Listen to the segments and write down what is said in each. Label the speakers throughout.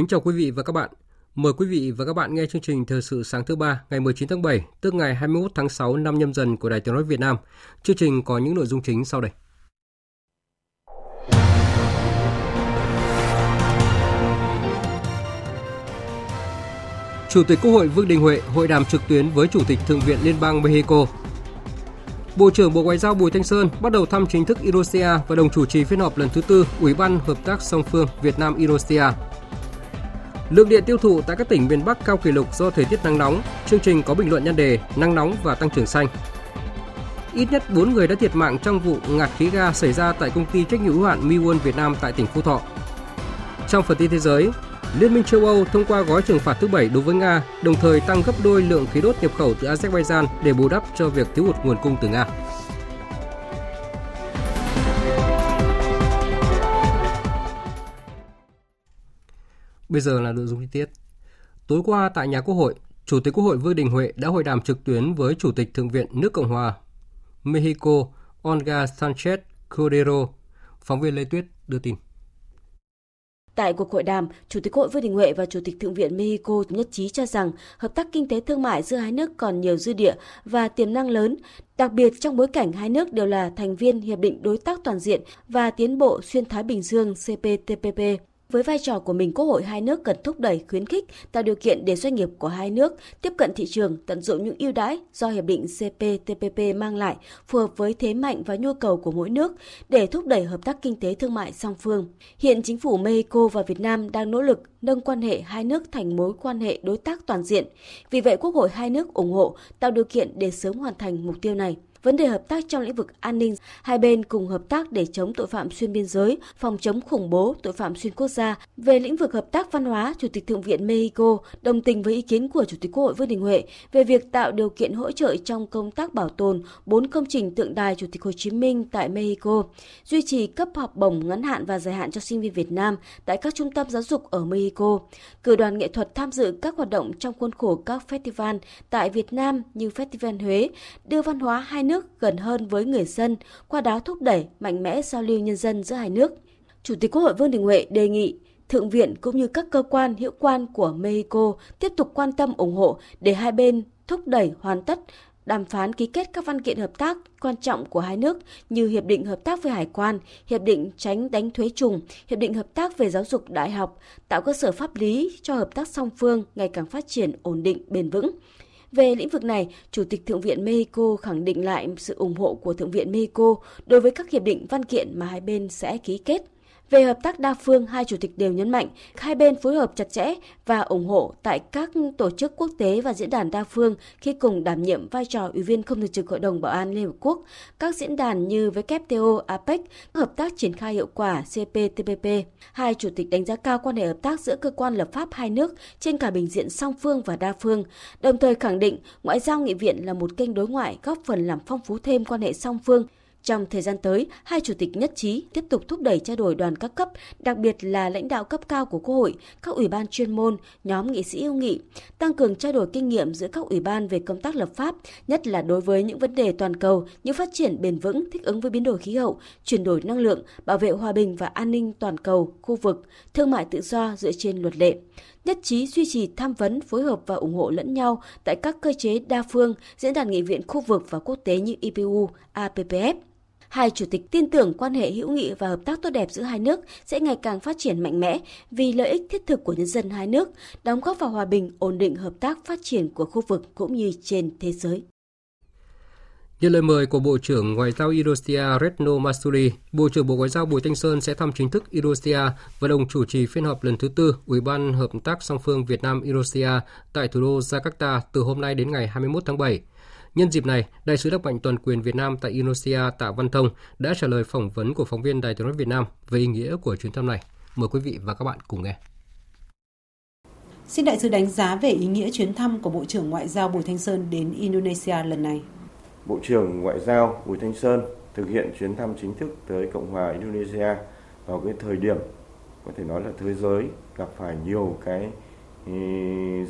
Speaker 1: Kính chào quý vị và các bạn. Mời quý vị và các bạn nghe chương trình Thời sự sáng thứ ba ngày 19 tháng 7, tức ngày 21 tháng 6 năm nhâm dần của Đài Tiếng nói Việt Nam. Chương trình có những nội dung chính sau đây. Chủ tịch Quốc hội Vương Đình Huệ hội đàm trực tuyến với Chủ tịch Thượng viện Liên bang Mexico. Bộ trưởng Bộ Ngoại giao Bùi Thanh Sơn bắt đầu thăm chính thức Indonesia và đồng chủ trì phiên họp lần thứ tư Ủy ban Hợp tác song phương Việt Nam Indonesia Lượng điện tiêu thụ tại các tỉnh miền Bắc cao kỷ lục do thời tiết nắng nóng. Chương trình có bình luận nhan đề Nắng nóng và tăng trưởng xanh. Ít nhất 4 người đã thiệt mạng trong vụ ngạt khí ga xảy ra tại công ty trách nhiệm hữu hạn Miwon Việt Nam tại tỉnh Phú Thọ. Trong phần tin thế giới, Liên minh châu Âu thông qua gói trừng phạt thứ bảy đối với Nga, đồng thời tăng gấp đôi lượng khí đốt nhập khẩu từ Azerbaijan để bù đắp cho việc thiếu hụt nguồn cung từ Nga. Bây giờ là nội dung chi tiết. Tối qua tại nhà Quốc hội, Chủ tịch Quốc hội Vương Đình Huệ đã hội đàm trực tuyến với Chủ tịch Thượng viện nước Cộng hòa Mexico Olga Sanchez Cordero. Phóng viên Lê Tuyết đưa tin.
Speaker 2: Tại cuộc hội đàm, Chủ tịch Hội Vương Đình Huệ và Chủ tịch Thượng viện Mexico nhất trí cho rằng hợp tác kinh tế thương mại giữa hai nước còn nhiều dư địa và tiềm năng lớn, đặc biệt trong bối cảnh hai nước đều là thành viên Hiệp định Đối tác Toàn diện và Tiến bộ Xuyên Thái Bình Dương CPTPP. Với vai trò của mình, Quốc hội hai nước cần thúc đẩy, khuyến khích, tạo điều kiện để doanh nghiệp của hai nước tiếp cận thị trường, tận dụng những ưu đãi do hiệp định CPTPP mang lại, phù hợp với thế mạnh và nhu cầu của mỗi nước để thúc đẩy hợp tác kinh tế thương mại song phương. Hiện chính phủ Mexico và Việt Nam đang nỗ lực nâng quan hệ hai nước thành mối quan hệ đối tác toàn diện. Vì vậy, Quốc hội hai nước ủng hộ tạo điều kiện để sớm hoàn thành mục tiêu này vấn đề hợp tác trong lĩnh vực an ninh, hai bên cùng hợp tác để chống tội phạm xuyên biên giới, phòng chống khủng bố, tội phạm xuyên quốc gia. Về lĩnh vực hợp tác văn hóa, Chủ tịch Thượng viện Mexico đồng tình với ý kiến của Chủ tịch Quốc hội Vương Đình Huệ về việc tạo điều kiện hỗ trợ trong công tác bảo tồn bốn công trình tượng đài Chủ tịch Hồ Chí Minh tại Mexico, duy trì cấp học bổng ngắn hạn và dài hạn cho sinh viên Việt Nam tại các trung tâm giáo dục ở Mexico, cử đoàn nghệ thuật tham dự các hoạt động trong khuôn khổ các festival tại Việt Nam như Festival Huế, đưa văn hóa hai nước gần hơn với người dân, qua đó thúc đẩy mạnh mẽ giao lưu nhân dân giữa hai nước. Chủ tịch Quốc hội Vương Đình Huệ đề nghị Thượng viện cũng như các cơ quan hữu quan của Mexico tiếp tục quan tâm ủng hộ để hai bên thúc đẩy hoàn tất đàm phán ký kết các văn kiện hợp tác quan trọng của hai nước như Hiệp định Hợp tác về Hải quan, Hiệp định tránh đánh thuế trùng, Hiệp định Hợp tác về giáo dục đại học, tạo cơ sở pháp lý cho hợp tác song phương ngày càng phát triển ổn định, bền vững. Về lĩnh vực này, Chủ tịch Thượng viện Mexico khẳng định lại sự ủng hộ của Thượng viện Mexico đối với các hiệp định văn kiện mà hai bên sẽ ký kết. Về hợp tác đa phương, hai chủ tịch đều nhấn mạnh hai bên phối hợp chặt chẽ và ủng hộ tại các tổ chức quốc tế và diễn đàn đa phương khi cùng đảm nhiệm vai trò ủy viên không thường trực Hội đồng Bảo an Liên Hợp Quốc, các diễn đàn như WTO, APEC, hợp tác triển khai hiệu quả CPTPP. Hai chủ tịch đánh giá cao quan hệ hợp tác giữa cơ quan lập pháp hai nước trên cả bình diện song phương và đa phương, đồng thời khẳng định ngoại giao nghị viện là một kênh đối ngoại góp phần làm phong phú thêm quan hệ song phương trong thời gian tới, hai chủ tịch nhất trí tiếp tục thúc đẩy trao đổi đoàn các cấp, đặc biệt là lãnh đạo cấp cao của Quốc hội, các ủy ban chuyên môn, nhóm nghị sĩ yêu nghị, tăng cường trao đổi kinh nghiệm giữa các ủy ban về công tác lập pháp, nhất là đối với những vấn đề toàn cầu như phát triển bền vững, thích ứng với biến đổi khí hậu, chuyển đổi năng lượng, bảo vệ hòa bình và an ninh toàn cầu, khu vực, thương mại tự do dựa trên luật lệ. Nhất trí duy trì tham vấn, phối hợp và ủng hộ lẫn nhau tại các cơ chế đa phương, diễn đàn nghị viện khu vực và quốc tế như IPU, APPF hai chủ tịch tin tưởng quan hệ hữu nghị và hợp tác tốt đẹp giữa hai nước sẽ ngày càng phát triển mạnh mẽ vì lợi ích thiết thực của nhân dân hai nước, đóng góp vào hòa bình, ổn định hợp tác phát triển của khu vực cũng như trên thế giới.
Speaker 1: Nhận lời mời của Bộ trưởng Ngoại giao Indonesia Retno Marsudi, Bộ trưởng Bộ Ngoại giao Bùi Thanh Sơn sẽ thăm chính thức Indonesia và đồng chủ trì phiên họp lần thứ tư Ủy ban Hợp tác song phương Việt Nam Indonesia tại thủ đô Jakarta từ hôm nay đến ngày 21 tháng 7. Nhân dịp này, Đại sứ đặc mệnh toàn quyền Việt Nam tại Indonesia Tạ Văn Thông đã trả lời phỏng vấn của phóng viên Đài tiếng nói Việt Nam về ý nghĩa của chuyến thăm này. Mời quý vị và các bạn cùng nghe.
Speaker 3: Xin đại sứ đánh giá về ý nghĩa chuyến thăm của Bộ trưởng Ngoại giao Bùi Thanh Sơn đến Indonesia lần này.
Speaker 4: Bộ trưởng Ngoại giao Bùi Thanh Sơn thực hiện chuyến thăm chính thức tới Cộng hòa Indonesia vào cái thời điểm có thể nói là thế giới gặp phải nhiều cái ừ,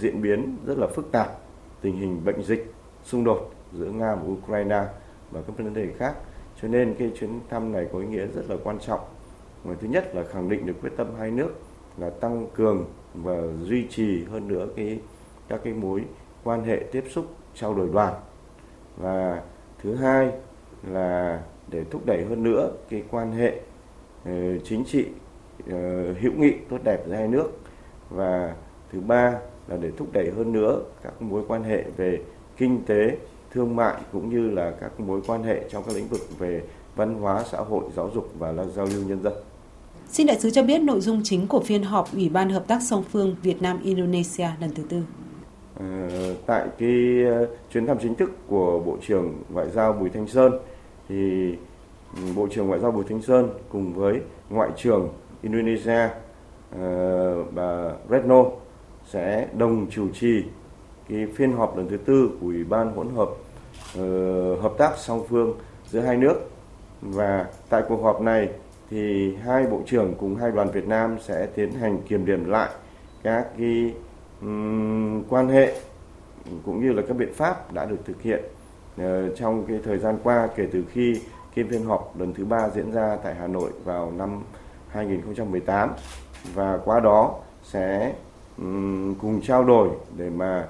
Speaker 4: diễn biến rất là phức tạp, tình hình bệnh dịch, xung đột giữa Nga và Ukraine và các vấn đề khác. Cho nên cái chuyến thăm này có ý nghĩa rất là quan trọng. Và thứ nhất là khẳng định được quyết tâm hai nước là tăng cường và duy trì hơn nữa cái các cái mối quan hệ tiếp xúc trao đổi đoàn và thứ hai là để thúc đẩy hơn nữa cái quan hệ uh, chính trị uh, hữu nghị tốt đẹp giữa hai nước và thứ ba là để thúc đẩy hơn nữa các mối quan hệ về kinh tế thương mại cũng như là các mối quan hệ trong các lĩnh vực về văn hóa xã hội giáo dục và là giao lưu nhân dân
Speaker 3: Xin đại sứ cho biết nội dung chính của phiên họp Ủy ban Hợp tác song phương Việt Nam Indonesia lần thứ tư.
Speaker 4: À, tại cái ờ, chuyến thăm chính thức của Bộ trưởng Ngoại giao Bùi Thanh Sơn thì ừ, Bộ trưởng Ngoại giao Bùi Thanh Sơn cùng với Ngoại trưởng Indonesia uh, bà Retno sẽ đồng chủ trì cái phiên họp lần thứ tư của Ủy ban hỗn hợp uh, hợp tác song phương giữa hai nước. Và tại cuộc họp này thì hai bộ trưởng cùng hai đoàn Việt Nam sẽ tiến hành kiểm điểm lại các cái um, quan hệ cũng như là các biện pháp đã được thực hiện uh, trong cái thời gian qua kể từ khi cái phiên họp lần thứ ba diễn ra tại Hà Nội vào năm 2018 và qua đó sẽ um, cùng trao đổi để mà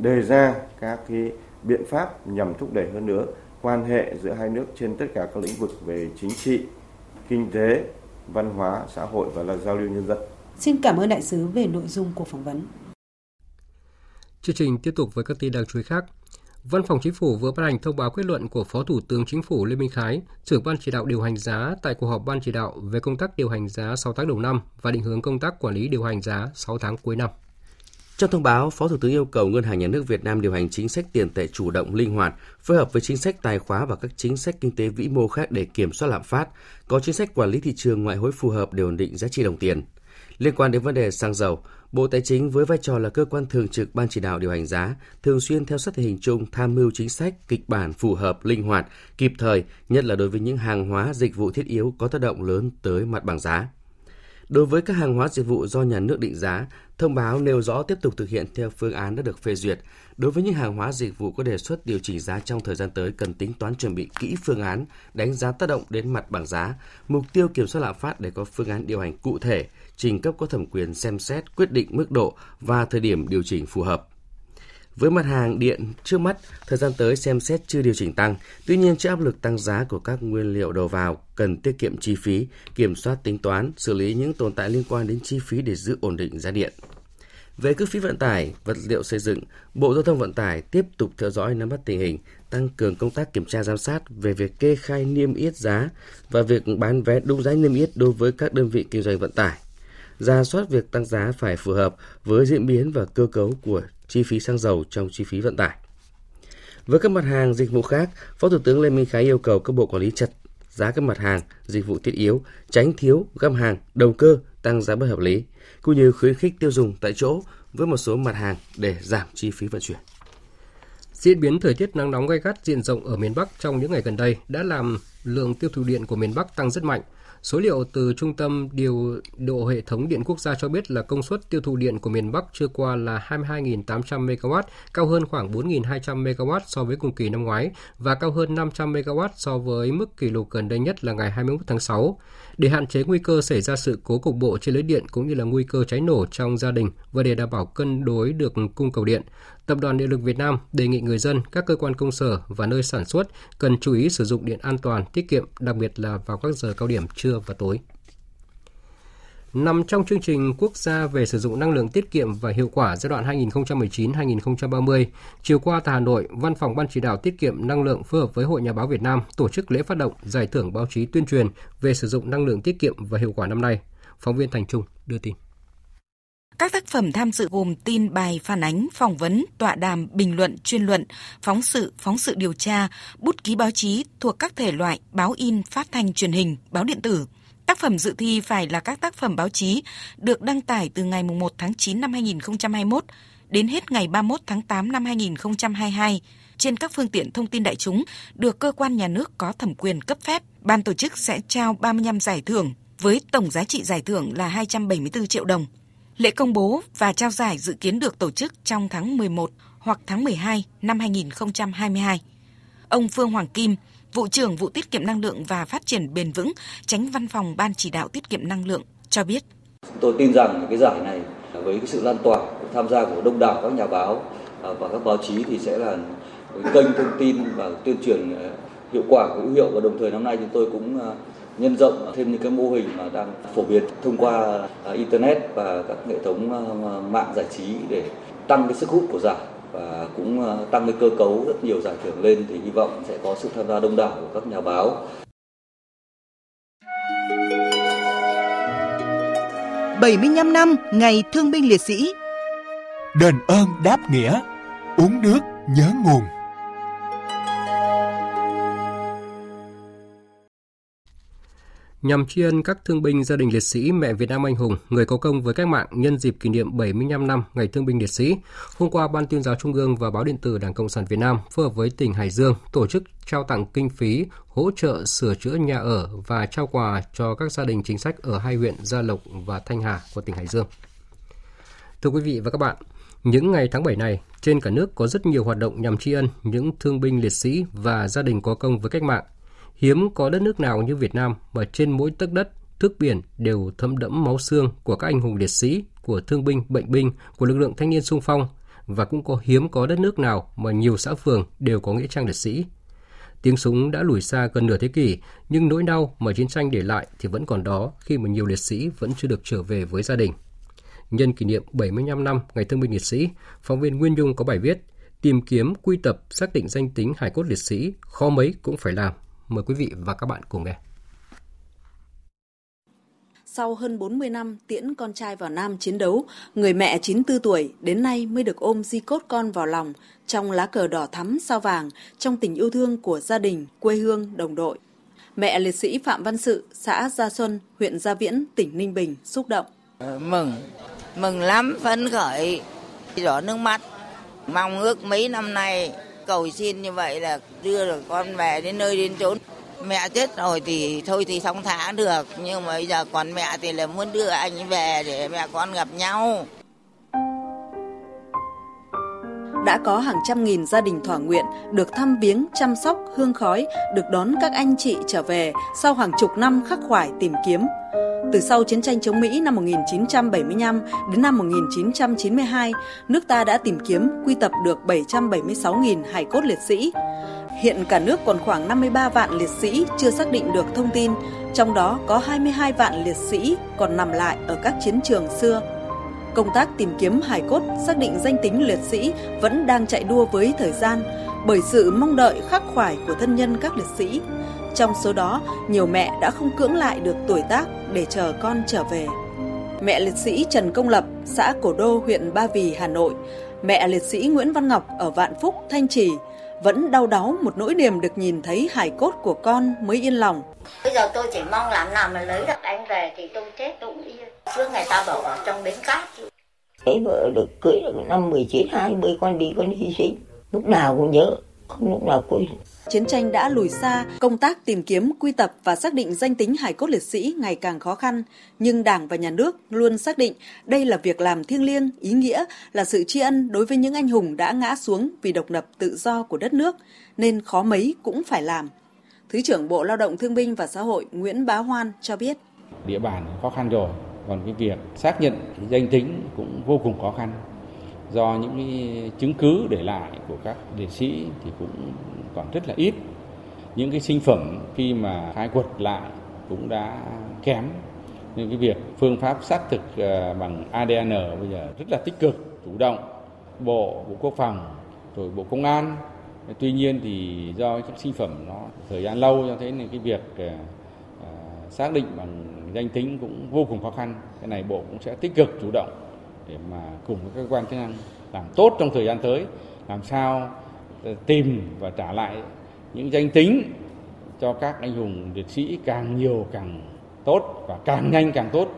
Speaker 4: đề ra các cái biện pháp nhằm thúc đẩy hơn nữa quan hệ giữa hai nước trên tất cả các lĩnh vực về chính trị, kinh tế, văn hóa, xã hội và là giao lưu nhân dân.
Speaker 3: Xin cảm ơn đại sứ về nội dung của phỏng vấn.
Speaker 1: Chương trình tiếp tục với các tin đáng chú ý khác. Văn phòng Chính phủ vừa ban hành thông báo quyết luận của Phó Thủ tướng Chính phủ Lê Minh Khái, trưởng ban chỉ đạo điều hành giá tại cuộc họp ban chỉ đạo về công tác điều hành giá 6 tháng đầu năm và định hướng công tác quản lý điều hành giá 6 tháng cuối năm.
Speaker 5: Trong thông báo, Phó Thủ tướng yêu cầu Ngân hàng Nhà nước Việt Nam điều hành chính sách tiền tệ chủ động, linh hoạt, phối hợp với chính sách tài khóa và các chính sách kinh tế vĩ mô khác để kiểm soát lạm phát, có chính sách quản lý thị trường ngoại hối phù hợp để ổn định giá trị đồng tiền. Liên quan đến vấn đề xăng dầu, Bộ Tài chính với vai trò là cơ quan thường trực ban chỉ đạo điều hành giá, thường xuyên theo sát tình hình chung tham mưu chính sách, kịch bản phù hợp, linh hoạt, kịp thời, nhất là đối với những hàng hóa dịch vụ thiết yếu có tác động lớn tới mặt bằng giá. Đối với các hàng hóa dịch vụ do nhà nước định giá, thông báo nêu rõ tiếp tục thực hiện theo phương án đã được phê duyệt. Đối với những hàng hóa dịch vụ có đề xuất điều chỉnh giá trong thời gian tới cần tính toán chuẩn bị kỹ phương án, đánh giá tác động đến mặt bằng giá, mục tiêu kiểm soát lạm phát để có phương án điều hành cụ thể, trình cấp có thẩm quyền xem xét quyết định mức độ và thời điểm điều chỉnh phù hợp. Với mặt hàng điện trước mắt, thời gian tới xem xét chưa điều chỉnh tăng. Tuy nhiên, trước áp lực tăng giá của các nguyên liệu đầu vào, cần tiết kiệm chi phí, kiểm soát tính toán, xử lý những tồn tại liên quan đến chi phí để giữ ổn định giá điện. Về cước phí vận tải, vật liệu xây dựng, Bộ Giao thông Vận tải tiếp tục theo dõi nắm bắt tình hình, tăng cường công tác kiểm tra giám sát về việc kê khai niêm yết giá và việc bán vé đúng giá niêm yết đối với các đơn vị kinh doanh vận tải. Ra soát việc tăng giá phải phù hợp với diễn biến và cơ cấu của chi phí xăng dầu trong chi phí vận tải. Với các mặt hàng dịch vụ khác, Phó Thủ tướng Lê Minh Khái yêu cầu các bộ quản lý chặt giá các mặt hàng, dịch vụ thiết yếu, tránh thiếu, găm hàng, đầu cơ, tăng giá bất hợp lý, cũng như khuyến khích tiêu dùng tại chỗ với một số mặt hàng để giảm chi phí vận chuyển.
Speaker 1: Diễn biến thời tiết nắng nóng gay gắt diện rộng ở miền Bắc trong những ngày gần đây đã làm lượng tiêu thụ điện của miền Bắc tăng rất mạnh. Số liệu từ Trung tâm Điều độ Hệ thống Điện Quốc gia cho biết là công suất tiêu thụ điện của miền Bắc chưa qua là 22.800 MW, cao hơn khoảng 4.200 MW so với cùng kỳ năm ngoái và cao hơn 500 MW so với mức kỷ lục gần đây nhất là ngày 21 tháng 6. Để hạn chế nguy cơ xảy ra sự cố cục bộ trên lưới điện cũng như là nguy cơ cháy nổ trong gia đình và để đảm bảo cân đối được cung cầu điện, Tập đoàn Điện lực Việt Nam đề nghị người dân, các cơ quan công sở và nơi sản xuất cần chú ý sử dụng điện an toàn, tiết kiệm, đặc biệt là vào các giờ cao điểm trưa và tối. Nằm trong chương trình quốc gia về sử dụng năng lượng tiết kiệm và hiệu quả giai đoạn 2019-2030, chiều qua tại Hà Nội, Văn phòng Ban chỉ đạo tiết kiệm năng lượng phối hợp với Hội Nhà báo Việt Nam tổ chức lễ phát động giải thưởng báo chí tuyên truyền về sử dụng năng lượng tiết kiệm và hiệu quả năm nay. Phóng viên Thành Trung đưa tin.
Speaker 6: Các tác phẩm tham dự gồm tin bài phản ánh, phỏng vấn, tọa đàm, bình luận, chuyên luận, phóng sự, phóng sự điều tra, bút ký báo chí thuộc các thể loại báo in, phát thanh, truyền hình, báo điện tử. Tác phẩm dự thi phải là các tác phẩm báo chí được đăng tải từ ngày 1 tháng 9 năm 2021 đến hết ngày 31 tháng 8 năm 2022 trên các phương tiện thông tin đại chúng được cơ quan nhà nước có thẩm quyền cấp phép. Ban tổ chức sẽ trao 35 giải thưởng với tổng giá trị giải thưởng là 274 triệu đồng. Lễ công bố và trao giải dự kiến được tổ chức trong tháng 11 hoặc tháng 12 năm 2022. Ông Phương Hoàng Kim, vụ trưởng vụ tiết kiệm năng lượng và phát triển bền vững, tránh văn phòng ban chỉ đạo tiết kiệm năng lượng cho biết.
Speaker 7: Tôi tin rằng cái giải này với cái sự lan tỏa tham gia của đông đảo các nhà báo à, và các báo chí thì sẽ là kênh thông tin và tuyên truyền à, hiệu quả hữu hiệu và đồng thời năm nay chúng tôi cũng à, nhân rộng thêm những cái mô hình mà đang phổ biến thông qua internet và các hệ thống mạng giải trí để tăng cái sức hút của giải và cũng tăng cái cơ cấu rất nhiều giải thưởng lên thì hy vọng sẽ có sự tham gia đông đảo của các nhà báo.
Speaker 8: 75 năm Ngày Thương binh Liệt sĩ
Speaker 9: Đền ơn đáp nghĩa Uống nước nhớ nguồn
Speaker 1: nhằm tri ân các thương binh gia đình liệt sĩ mẹ Việt Nam anh hùng, người có công với cách mạng nhân dịp kỷ niệm 75 năm Ngày Thương binh Liệt sĩ. Hôm qua, Ban tuyên giáo Trung ương và Báo điện tử Đảng Cộng sản Việt Nam phối hợp với tỉnh Hải Dương tổ chức trao tặng kinh phí hỗ trợ sửa chữa nhà ở và trao quà cho các gia đình chính sách ở hai huyện Gia Lộc và Thanh Hà của tỉnh Hải Dương. Thưa quý vị và các bạn, những ngày tháng 7 này, trên cả nước có rất nhiều hoạt động nhằm tri ân những thương binh liệt sĩ và gia đình có công với cách mạng Hiếm có đất nước nào như Việt Nam mà trên mỗi tấc đất, thước biển đều thấm đẫm máu xương của các anh hùng liệt sĩ, của thương binh, bệnh binh, của lực lượng thanh niên sung phong và cũng có hiếm có đất nước nào mà nhiều xã phường đều có nghĩa trang liệt sĩ. Tiếng súng đã lùi xa gần nửa thế kỷ, nhưng nỗi đau mà chiến tranh để lại thì vẫn còn đó khi mà nhiều liệt sĩ vẫn chưa được trở về với gia đình. Nhân kỷ niệm 75 năm Ngày Thương binh Liệt sĩ, phóng viên Nguyên Dung có bài viết Tìm kiếm, quy tập, xác định danh tính hải cốt liệt sĩ, khó mấy cũng phải làm. Mời quý vị và các bạn cùng nghe.
Speaker 3: Sau hơn 40 năm tiễn con trai vào Nam chiến đấu, người mẹ 94 tuổi đến nay mới được ôm di cốt con vào lòng trong lá cờ đỏ thắm sao vàng trong tình yêu thương của gia đình, quê hương, đồng đội. Mẹ liệt sĩ Phạm Văn Sự, xã Gia Xuân, huyện Gia Viễn, tỉnh Ninh Bình xúc động.
Speaker 10: Ờ, mừng, mừng lắm, phấn khởi, đỏ nước mắt. Mong ước mấy năm nay cầu xin như vậy là đưa được con về đến nơi đến chốn mẹ chết rồi thì thôi thì xong thả được nhưng mà bây giờ còn mẹ thì là muốn đưa anh về để mẹ con gặp nhau
Speaker 3: đã có hàng trăm nghìn gia đình thỏa nguyện được thăm viếng, chăm sóc, hương khói, được đón các anh chị trở về sau hàng chục năm khắc khoải tìm kiếm. Từ sau chiến tranh chống Mỹ năm 1975 đến năm 1992, nước ta đã tìm kiếm quy tập được 776.000 hải cốt liệt sĩ. Hiện cả nước còn khoảng 53 vạn liệt sĩ chưa xác định được thông tin, trong đó có 22 vạn liệt sĩ còn nằm lại ở các chiến trường xưa. Công tác tìm kiếm hải cốt xác định danh tính liệt sĩ vẫn đang chạy đua với thời gian bởi sự mong đợi khắc khoải của thân nhân các liệt sĩ. Trong số đó, nhiều mẹ đã không cưỡng lại được tuổi tác để chờ con trở về. Mẹ liệt sĩ Trần Công Lập, xã Cổ Đô, huyện Ba Vì, Hà Nội, mẹ liệt sĩ Nguyễn Văn Ngọc ở Vạn Phúc, Thanh Trì vẫn đau đáu một nỗi niềm được nhìn thấy hải cốt của con mới yên lòng.
Speaker 11: Bây giờ tôi chỉ mong làm nào mà lấy được anh về thì tôi chết tôi cũng yên. Trước ngày ta bảo ở trong bến cát.
Speaker 12: Lấy vợ được cưới được năm 19, 20 con đi con hy sinh. Lúc nào cũng nhớ, không lúc nào quên.
Speaker 3: Chiến tranh đã lùi xa, công tác tìm kiếm, quy tập và xác định danh tính hải cốt liệt sĩ ngày càng khó khăn, nhưng Đảng và Nhà nước luôn xác định đây là việc làm thiêng liêng, ý nghĩa, là sự tri ân đối với những anh hùng đã ngã xuống vì độc lập tự do của đất nước, nên khó mấy cũng phải làm. Thứ trưởng Bộ Lao động Thương binh và Xã hội Nguyễn Bá Hoan cho biết.
Speaker 13: Địa bàn khó khăn rồi, còn cái việc xác nhận cái danh tính cũng vô cùng khó khăn do những cái chứng cứ để lại của các liệt sĩ thì cũng còn rất là ít. Những cái sinh phẩm khi mà khai quật lại cũng đã kém. Nhưng cái việc phương pháp xác thực ờ, bằng ADN bây giờ rất là tích cực, chủ động. Bộ bộ quốc phòng, rồi bộ công an. Tuy nhiên thì do các sinh phẩm nó thời gian lâu cho thế nên cái việc ờ, ờ, xác định bằng danh tính cũng vô cùng khó khăn. Cái này bộ cũng sẽ tích cực, chủ động để mà cùng với các cơ quan chức năng làm tốt trong thời gian tới làm sao ờ, tìm và trả lại những danh tính cho các anh hùng liệt sĩ càng nhiều càng tốt và càng nhanh càng tốt.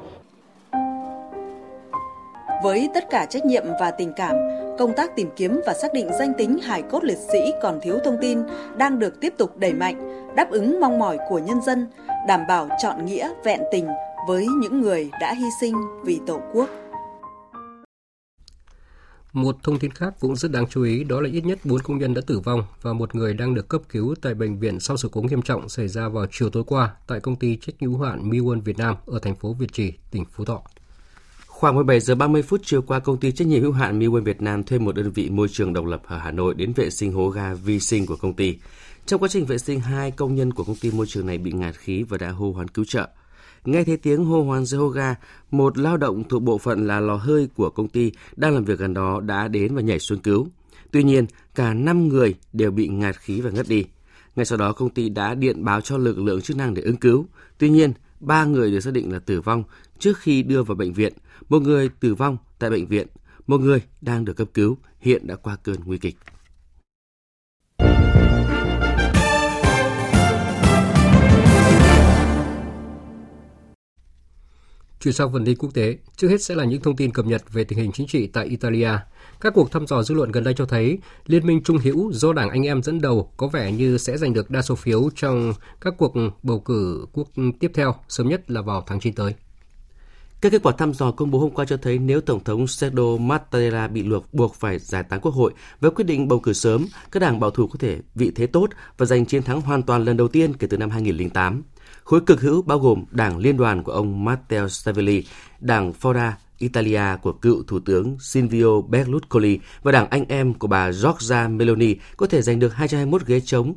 Speaker 3: Với tất cả trách nhiệm và tình cảm, công tác tìm kiếm và xác định danh tính hải cốt liệt sĩ còn thiếu thông tin đang được tiếp tục đẩy mạnh, đáp ứng mong mỏi của nhân dân, đảm bảo chọn nghĩa vẹn tình với những người đã hy sinh vì Tổ quốc.
Speaker 1: Một thông tin khác cũng rất đáng chú ý đó là ít nhất 4 công nhân đã tử vong và một người đang được cấp cứu tại bệnh viện sau sự cố nghiêm trọng xảy ra vào chiều tối qua tại công ty trách nhiệm hữu hạn Miwon Việt Nam ở thành phố Việt Trì, tỉnh Phú Thọ.
Speaker 5: Khoảng 17 giờ 30 phút chiều qua, công ty trách nhiệm hữu hạn Miwon Việt Nam thuê một đơn vị môi trường độc lập ở Hà Nội đến vệ sinh hố ga vi sinh của công ty. Trong quá trình vệ sinh, hai công nhân của công ty môi trường này bị ngạt khí và đã hô hoán cứu trợ. Nghe thấy tiếng hô hoán dưới hô một lao động thuộc bộ phận là lò hơi của công ty đang làm việc gần đó đã đến và nhảy xuống cứu. Tuy nhiên, cả 5 người đều bị ngạt khí và ngất đi. Ngay sau đó, công ty đã điện báo cho lực lượng chức năng để ứng cứu. Tuy nhiên, ba người được xác định là tử vong trước khi đưa vào bệnh viện. Một người tử vong tại bệnh viện, một người đang được cấp cứu, hiện đã qua cơn nguy kịch.
Speaker 1: Chuyển sang phần tin quốc tế, trước hết sẽ là những thông tin cập nhật về tình hình chính trị tại Italia. Các cuộc thăm dò dư luận gần đây cho thấy Liên minh Trung hữu do Đảng Anh em dẫn đầu có vẻ như sẽ giành được đa số phiếu trong các cuộc bầu cử quốc tiếp theo, sớm nhất là vào tháng 9 tới.
Speaker 5: Các kết quả thăm dò công bố hôm qua cho thấy nếu Tổng thống Sergio Mattarella bị luộc buộc phải giải tán quốc hội với quyết định bầu cử sớm, các đảng bảo thủ có thể vị thế tốt và giành chiến thắng hoàn toàn lần đầu tiên kể từ năm 2008. Khối cực hữu bao gồm Đảng Liên đoàn của ông Matteo Savelli, Đảng Forza Italia của cựu Thủ tướng Silvio Berlusconi và Đảng Anh Em của bà Giorgia Meloni có thể giành được 221 ghế chống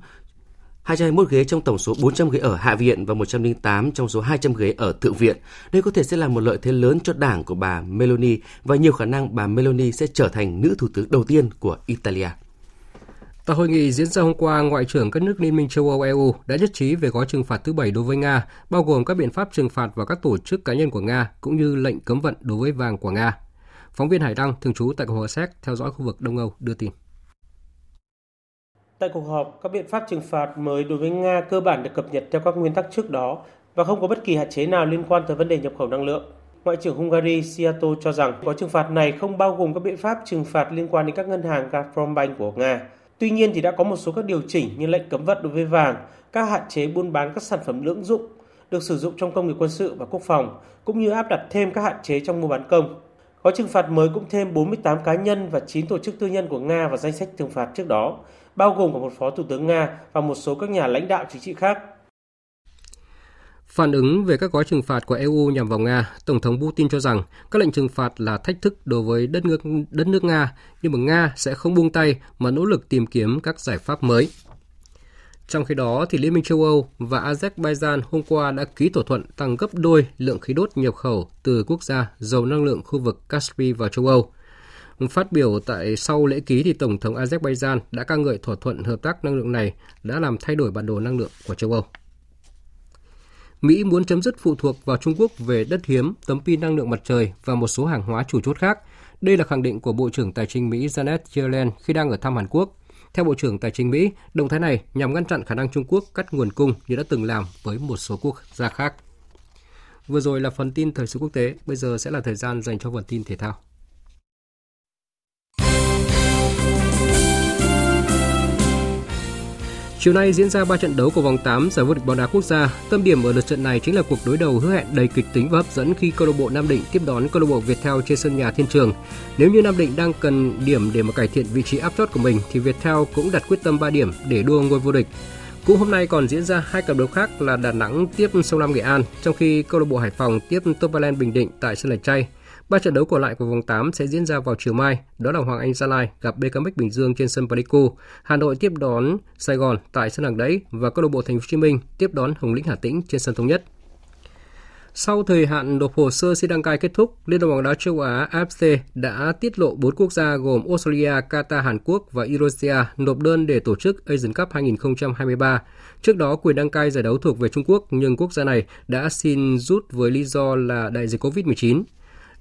Speaker 5: 221 ghế trong tổng số 400 ghế ở Hạ viện và 108 trong số 200 ghế ở Thượng viện. Đây có thể sẽ là một lợi thế lớn cho đảng của bà Meloni và nhiều khả năng bà Meloni sẽ trở thành nữ thủ tướng đầu tiên của Italia.
Speaker 1: Tại hội nghị diễn ra hôm qua, Ngoại trưởng các nước Liên minh châu Âu EU đã nhất trí về gói trừng phạt thứ bảy đối với Nga, bao gồm các biện pháp trừng phạt vào các tổ chức cá nhân của Nga, cũng như lệnh cấm vận đối với vàng của Nga. Phóng viên Hải Đăng, thường trú tại Cộng hòa Séc, theo dõi khu vực Đông Âu, đưa tin.
Speaker 14: Tại cuộc họp, các biện pháp trừng phạt mới đối với Nga cơ bản được cập nhật theo các nguyên tắc trước đó và không có bất kỳ hạn chế nào liên quan tới vấn đề nhập khẩu năng lượng. Ngoại trưởng Hungary Siato cho rằng gói trừng phạt này không bao gồm các biện pháp trừng phạt liên quan đến các ngân hàng Gazprombank của Nga. Tuy nhiên thì đã có một số các điều chỉnh như lệnh cấm vận đối với vàng, các hạn chế buôn bán các sản phẩm lưỡng dụng được sử dụng trong công nghiệp quân sự và quốc phòng, cũng như áp đặt thêm các hạn chế trong mua bán công. Gói trừng phạt mới cũng thêm 48 cá nhân và 9 tổ chức tư nhân của Nga vào danh sách trừng phạt trước đó, bao gồm cả một phó thủ tướng Nga và một số các nhà lãnh đạo chính trị khác.
Speaker 1: Phản ứng về các gói trừng phạt của EU nhằm vào Nga, Tổng thống Putin cho rằng các lệnh trừng phạt là thách thức đối với đất nước đất nước Nga, nhưng mà Nga sẽ không buông tay mà nỗ lực tìm kiếm các giải pháp mới. Trong khi đó, thì Liên minh châu Âu và Azerbaijan hôm qua đã ký thỏa thuận tăng gấp đôi lượng khí đốt nhập khẩu từ quốc gia giàu năng lượng khu vực Caspi vào châu Âu. Phát biểu tại sau lễ ký thì Tổng thống Azerbaijan đã ca ngợi thỏa thuận hợp tác năng lượng này đã làm thay đổi bản đồ năng lượng của châu Âu. Mỹ muốn chấm dứt phụ thuộc vào Trung Quốc về đất hiếm, tấm pin năng lượng mặt trời và một số hàng hóa chủ chốt khác. Đây là khẳng định của Bộ trưởng Tài chính Mỹ Janet Yellen khi đang ở thăm Hàn Quốc. Theo Bộ trưởng Tài chính Mỹ, động thái này nhằm ngăn chặn khả năng Trung Quốc cắt nguồn cung như đã từng làm với một số quốc gia khác. Vừa rồi là phần tin thời sự quốc tế, bây giờ sẽ là thời gian dành cho phần tin thể thao. Chiều nay diễn ra 3 trận đấu của vòng 8 giải vô địch bóng đá quốc gia. Tâm điểm ở lượt trận này chính là cuộc đối đầu hứa hẹn đầy kịch tính và hấp dẫn khi câu lạc bộ Nam Định tiếp đón câu lạc bộ Viettel trên sân nhà Thiên Trường. Nếu như Nam Định đang cần điểm để mà cải thiện vị trí áp chót của mình thì Viettel cũng đặt quyết tâm 3 điểm để đua ngôi vô địch. Cũng hôm nay còn diễn ra hai cặp đấu khác là Đà Nẵng tiếp Sông Lam Nghệ An, trong khi câu lạc bộ Hải Phòng tiếp Topalen Bình Định tại sân Lạch Tray. Ba trận đấu còn lại của vòng 8 sẽ diễn ra vào chiều mai, đó là Hoàng Anh Gia Lai gặp BKMX Bình Dương trên sân Pleiku, Hà Nội tiếp đón Sài Gòn tại sân Hàng Đẫy và câu lạc bộ Thành phố Hồ Chí Minh tiếp đón Hồng Lĩnh Hà Tĩnh trên sân Thống Nhất. Sau thời hạn nộp hồ sơ xin đăng cai kết thúc, Liên đoàn bóng đá châu Á AFC đã tiết lộ 4 quốc gia gồm Australia, Qatar, Hàn Quốc và Indonesia nộp đơn để tổ chức Asian Cup 2023. Trước đó, quyền đăng cai giải đấu thuộc về Trung Quốc, nhưng quốc gia này đã xin rút với lý do là đại dịch COVID-19.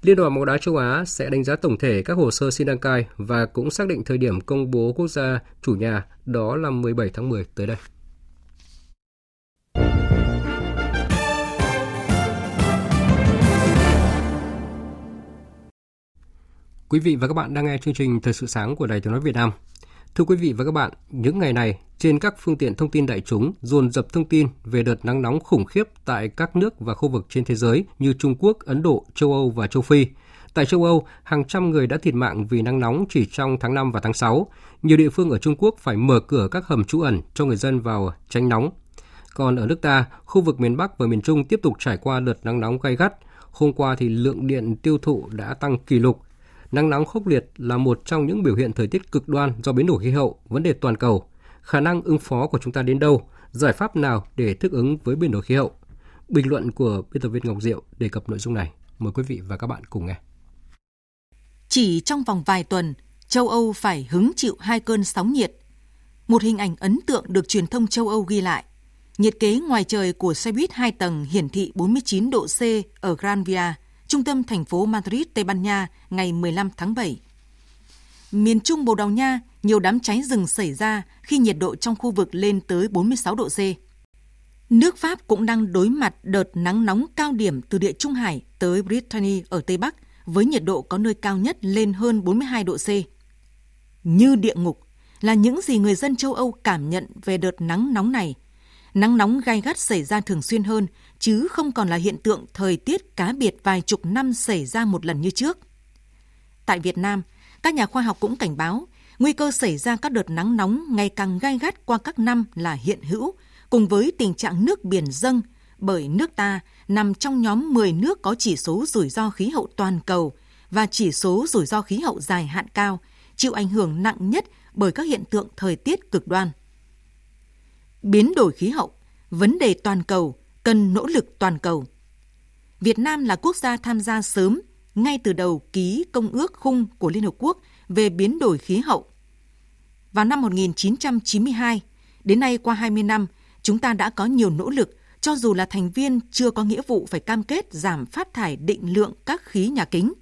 Speaker 1: Liên đoàn bóng đá châu Á sẽ đánh giá tổng thể các hồ sơ xin đăng cai và cũng xác định thời điểm công bố quốc gia chủ nhà, đó là 17 tháng 10 tới đây. Quý vị và các bạn đang nghe chương trình Thời sự sáng của Đài Tiếng nói Việt Nam. Thưa quý vị và các bạn, những ngày này trên các phương tiện thông tin đại chúng dồn dập thông tin về đợt nắng nóng khủng khiếp tại các nước và khu vực trên thế giới như Trung Quốc, Ấn Độ, châu Âu và châu Phi. Tại châu Âu, hàng trăm người đã thiệt mạng vì nắng nóng chỉ trong tháng 5 và tháng 6. Nhiều địa phương ở Trung Quốc phải mở cửa các hầm trú ẩn cho người dân vào tránh nóng. Còn ở nước ta, khu vực miền Bắc và miền Trung tiếp tục trải qua đợt nắng nóng gay gắt. Hôm qua thì lượng điện tiêu thụ đã tăng kỷ lục Nắng nóng khốc liệt là một trong những biểu hiện thời tiết cực đoan do biến đổi khí hậu, vấn đề toàn cầu. Khả năng ứng phó của chúng ta đến đâu? Giải pháp nào để thích ứng với biến đổi khí hậu? Bình luận của biên tập viên Ngọc Diệu đề cập nội dung này. Mời quý vị và các bạn cùng nghe.
Speaker 15: Chỉ trong vòng vài tuần, châu Âu phải hứng chịu hai cơn sóng nhiệt. Một hình ảnh ấn tượng được truyền thông châu Âu ghi lại. Nhiệt kế ngoài trời của xe buýt 2 tầng hiển thị 49 độ C ở Gran Via – trung tâm thành phố Madrid, Tây Ban Nha ngày 15 tháng 7. Miền Trung Bồ Đào Nha, nhiều đám cháy rừng xảy ra khi nhiệt độ trong khu vực lên tới 46 độ C. Nước Pháp cũng đang đối mặt đợt nắng nóng cao điểm từ địa Trung Hải tới Brittany ở Tây Bắc với nhiệt độ có nơi cao nhất lên hơn 42 độ C. Như địa ngục là những gì người dân châu Âu cảm nhận về đợt nắng nóng này. Nắng nóng gai gắt xảy ra thường xuyên hơn chứ không còn là hiện tượng thời tiết cá biệt vài chục năm xảy ra một lần như trước. Tại Việt Nam, các nhà khoa học cũng cảnh báo nguy cơ xảy ra các đợt nắng nóng ngày càng gai gắt qua các năm là hiện hữu, cùng với tình trạng nước biển dâng, bởi nước ta nằm trong nhóm 10 nước có chỉ số rủi ro khí hậu toàn cầu và chỉ số rủi ro khí hậu dài hạn cao, chịu ảnh hưởng nặng nhất bởi các hiện tượng thời tiết cực đoan. Biến đổi khí hậu, vấn đề toàn cầu cần nỗ lực toàn cầu. Việt Nam là quốc gia tham gia sớm ngay từ đầu ký Công ước Khung của Liên Hợp Quốc về biến đổi khí hậu. Vào năm 1992, đến nay qua 20 năm, chúng ta đã có nhiều nỗ lực cho dù là thành viên chưa có nghĩa vụ phải cam kết giảm phát thải định lượng các khí nhà kính.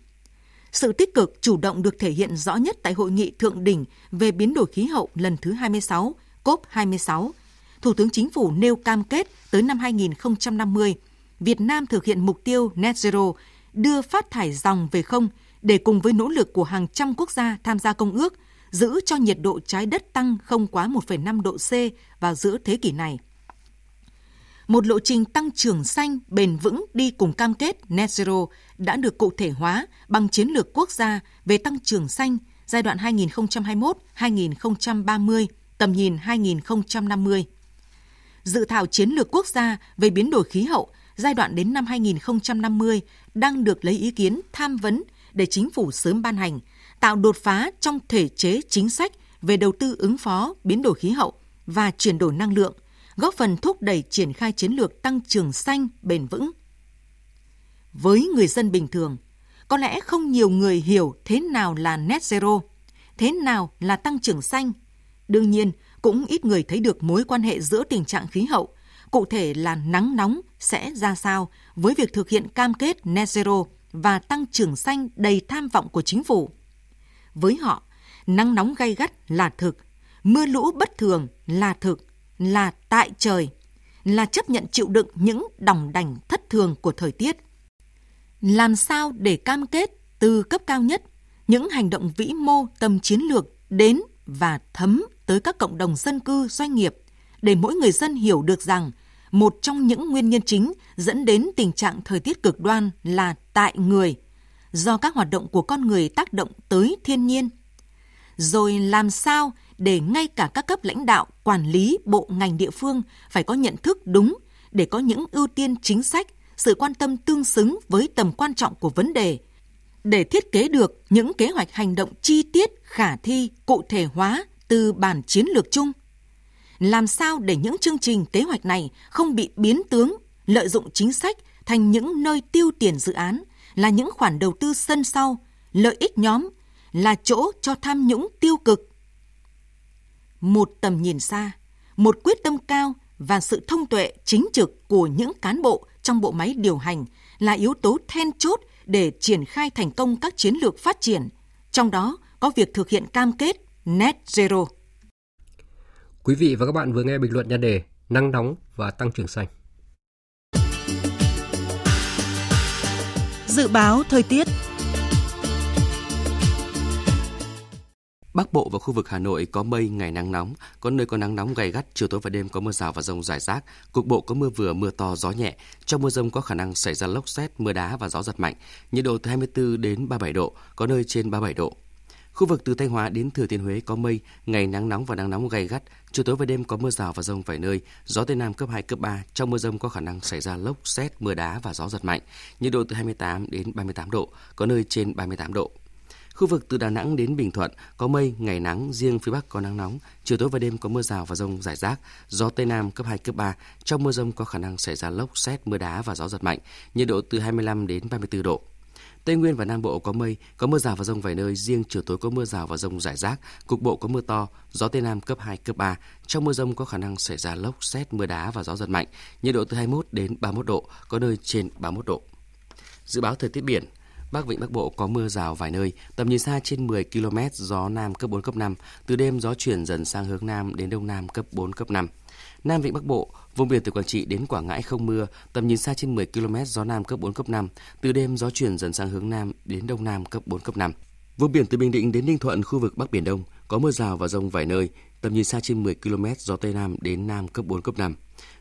Speaker 15: Sự tích cực chủ động được thể hiện rõ nhất tại hội nghị thượng đỉnh về biến đổi khí hậu lần thứ 26, COP26 Thủ tướng Chính phủ nêu cam kết tới năm 2050, Việt Nam thực hiện mục tiêu net zero, đưa phát thải dòng về không để cùng với nỗ lực của hàng trăm quốc gia tham gia công ước, giữ cho nhiệt độ trái đất tăng không quá 1,5 độ C vào giữa thế kỷ này. Một lộ trình tăng trưởng xanh bền vững đi cùng cam kết net zero đã được cụ thể hóa bằng chiến lược quốc gia về tăng trưởng xanh giai đoạn 2021-2030, tầm nhìn 2050 dự thảo chiến lược quốc gia về biến đổi khí hậu giai đoạn đến năm 2050 đang được lấy ý kiến tham vấn để chính phủ sớm ban hành, tạo đột phá trong thể chế chính sách về đầu tư ứng phó biến đổi khí hậu và chuyển đổi năng lượng, góp phần thúc đẩy triển khai chiến lược tăng trưởng xanh bền vững. Với người dân bình thường, có lẽ không nhiều người hiểu thế nào là net zero, thế nào là tăng trưởng xanh. Đương nhiên, cũng ít người thấy được mối quan hệ giữa tình trạng khí hậu, cụ thể là nắng nóng sẽ ra sao với việc thực hiện cam kết net zero và tăng trưởng xanh đầy tham vọng của chính phủ. Với họ, nắng nóng gay gắt là thực, mưa lũ bất thường là thực, là tại trời, là chấp nhận chịu đựng những đỏng đành thất thường của thời tiết. Làm sao để cam kết từ cấp cao nhất những hành động vĩ mô tầm chiến lược đến và thấm tới các cộng đồng dân cư, doanh nghiệp để mỗi người dân hiểu được rằng một trong những nguyên nhân chính dẫn đến tình trạng thời tiết cực đoan là tại người, do các hoạt động của con người tác động tới thiên nhiên. Rồi làm sao để ngay cả các cấp lãnh đạo, quản lý, bộ ngành địa phương phải có nhận thức đúng để có những ưu tiên chính sách, sự quan tâm tương xứng với tầm quan trọng của vấn đề, để thiết kế được những kế hoạch hành động chi tiết, khả thi, cụ thể hóa từ bản chiến lược chung. Làm sao để những chương trình kế hoạch này không bị biến tướng, lợi dụng chính sách thành những nơi tiêu tiền dự án, là những khoản đầu tư sân sau, lợi ích nhóm, là chỗ cho tham nhũng tiêu cực. Một tầm nhìn xa, một quyết tâm cao và sự thông tuệ chính trực của những cán bộ trong bộ máy điều hành là yếu tố then chốt để triển khai thành công các chiến lược phát triển, trong đó có việc thực hiện cam kết net zero.
Speaker 1: Quý vị và các bạn vừa nghe bình luận nhan đề Nắng nóng và tăng trưởng xanh.
Speaker 8: Dự báo thời tiết
Speaker 5: Bắc Bộ và khu vực Hà Nội có mây, ngày nắng nóng, có nơi có nắng nóng gay gắt, chiều tối và đêm có mưa rào và rông rải rác, cục bộ có mưa vừa, mưa to, gió nhẹ. Trong mưa rông có khả năng xảy ra lốc xét, mưa đá và gió giật mạnh. Nhiệt độ từ 24 đến 37 độ, có nơi trên 37 độ. Khu vực từ Thanh Hóa đến Thừa Thiên Huế có mây, ngày nắng nóng và nắng nóng gay gắt, chiều tối và đêm có mưa rào và rông vài nơi, gió tây nam cấp 2 cấp 3, trong mưa rông có khả năng xảy ra lốc, xét, mưa đá và gió giật mạnh. Nhiệt độ từ 28 đến 38 độ, có nơi trên 38 độ. Khu vực từ Đà Nẵng đến Bình Thuận có mây, ngày nắng, riêng phía Bắc có nắng nóng, chiều tối và đêm có mưa rào và rông rải rác, gió Tây Nam cấp 2, cấp 3. Trong mưa rông có khả năng xảy ra lốc, xét, mưa đá và gió giật mạnh, nhiệt độ từ 25 đến 34 độ. Tây Nguyên và Nam Bộ có mây, có mưa rào và rông vài nơi, riêng chiều tối có mưa rào và rông rải rác, cục bộ có mưa to, gió Tây Nam cấp 2, cấp 3. Trong mưa rông có khả năng xảy ra lốc, xét, mưa đá và gió giật mạnh, nhiệt độ từ 21 đến 31 độ, có nơi trên 31 độ. Dự báo thời tiết biển, Bắc Vịnh Bắc Bộ có mưa rào vài nơi, tầm nhìn xa trên 10 km, gió Nam cấp 4, cấp 5. Từ đêm gió chuyển dần sang hướng Nam đến Đông Nam cấp 4, cấp 5. Nam Vịnh Bắc Bộ, vùng biển từ Quảng Trị đến Quảng Ngãi không mưa, tầm nhìn xa trên 10 km, gió Nam cấp 4, cấp 5. Từ đêm gió chuyển dần sang hướng Nam đến Đông Nam cấp 4, cấp 5. Vùng biển từ Bình Định đến Ninh Thuận, khu vực Bắc Biển Đông, có mưa rào và rông vài nơi, tầm nhìn xa trên 10 km, gió Tây Nam đến Nam cấp 4, cấp 5.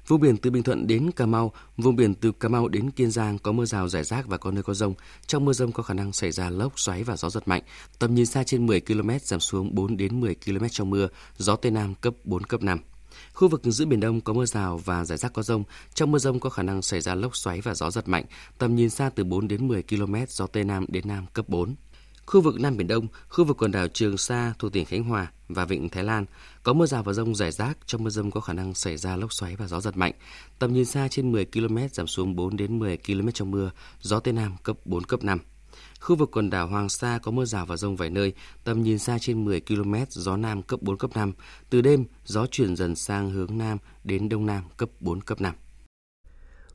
Speaker 5: Vùng biển từ Bình Thuận đến Cà Mau, vùng biển từ Cà Mau đến Kiên Giang có mưa rào rải rác và có nơi có rông. Trong mưa rông có khả năng xảy ra lốc, xoáy và gió giật mạnh. Tầm nhìn xa trên 10 km giảm xuống 4 đến 10 km trong mưa, gió Tây Nam cấp 4, cấp 5. Khu vực giữa Biển Đông có mưa rào và rải rác có rông. Trong mưa rông có khả năng xảy ra lốc xoáy và gió giật mạnh. Tầm nhìn xa từ 4 đến 10 km, gió Tây Nam đến Nam cấp 4. Khu vực Nam Biển Đông, khu vực quần đảo Trường Sa thuộc tỉnh Khánh Hòa và Vịnh Thái Lan có mưa rào và rông rải rác, trong mưa rông có khả năng xảy ra lốc xoáy và gió giật mạnh. Tầm nhìn xa trên 10 km giảm xuống 4 đến 10 km trong mưa, gió Tây Nam cấp 4, cấp 5. Khu vực quần đảo Hoàng Sa có mưa rào và rông vài nơi, tầm nhìn xa trên 10 km, gió Nam cấp 4, cấp 5. Từ đêm, gió chuyển dần sang hướng Nam đến Đông Nam cấp 4, cấp 5.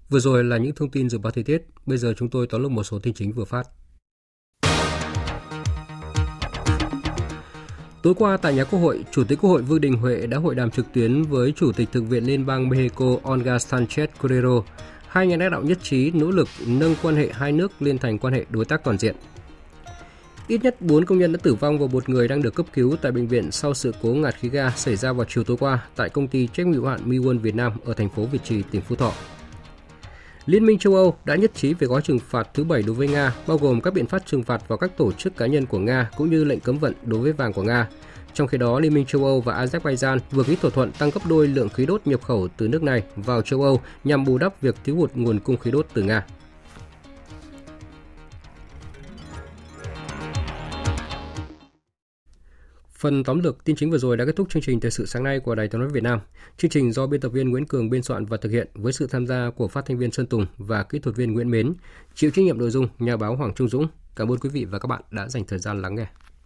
Speaker 1: Vừa rồi là những thông tin dự báo thời tiết. Bây giờ chúng tôi tóm lược một số tin chính vừa phát. Tối qua tại nhà Quốc hội, Chủ tịch Quốc hội Vương Đình Huệ đã hội đàm trực tuyến với Chủ tịch Thượng viện Liên bang Mexico Olga Sanchez Cordero. Hai nhà lãnh đạo nhất trí nỗ lực nâng quan hệ hai nước lên thành quan hệ đối tác toàn diện. Ít nhất 4 công nhân đã tử vong và một người đang được cấp cứu tại bệnh viện sau sự cố ngạt khí ga xảy ra vào chiều tối qua tại công ty trách nhiệm hữu hạn Miwon Việt Nam ở thành phố Việt Trì, tỉnh Phú Thọ. Liên minh châu Âu đã nhất trí về gói trừng phạt thứ bảy đối với Nga, bao gồm các biện pháp trừng phạt vào các tổ chức cá nhân của Nga cũng như lệnh cấm vận đối với vàng của Nga. Trong khi đó, Liên minh châu Âu và Azerbaijan vừa ký thỏa thuận tăng gấp đôi lượng khí đốt nhập khẩu từ nước này vào châu Âu nhằm bù đắp việc thiếu hụt nguồn cung khí đốt từ Nga. Phần tóm lược tin chính vừa rồi đã kết thúc chương trình thời sự sáng nay của Đài Tiếng nói Việt Nam. Chương trình do biên tập viên Nguyễn Cường biên soạn và thực hiện với sự tham gia của phát thanh viên Sơn Tùng và kỹ thuật viên Nguyễn Mến, chịu trách nhiệm nội dung nhà báo Hoàng Trung Dũng. Cảm ơn quý vị và các bạn đã dành thời gian lắng nghe.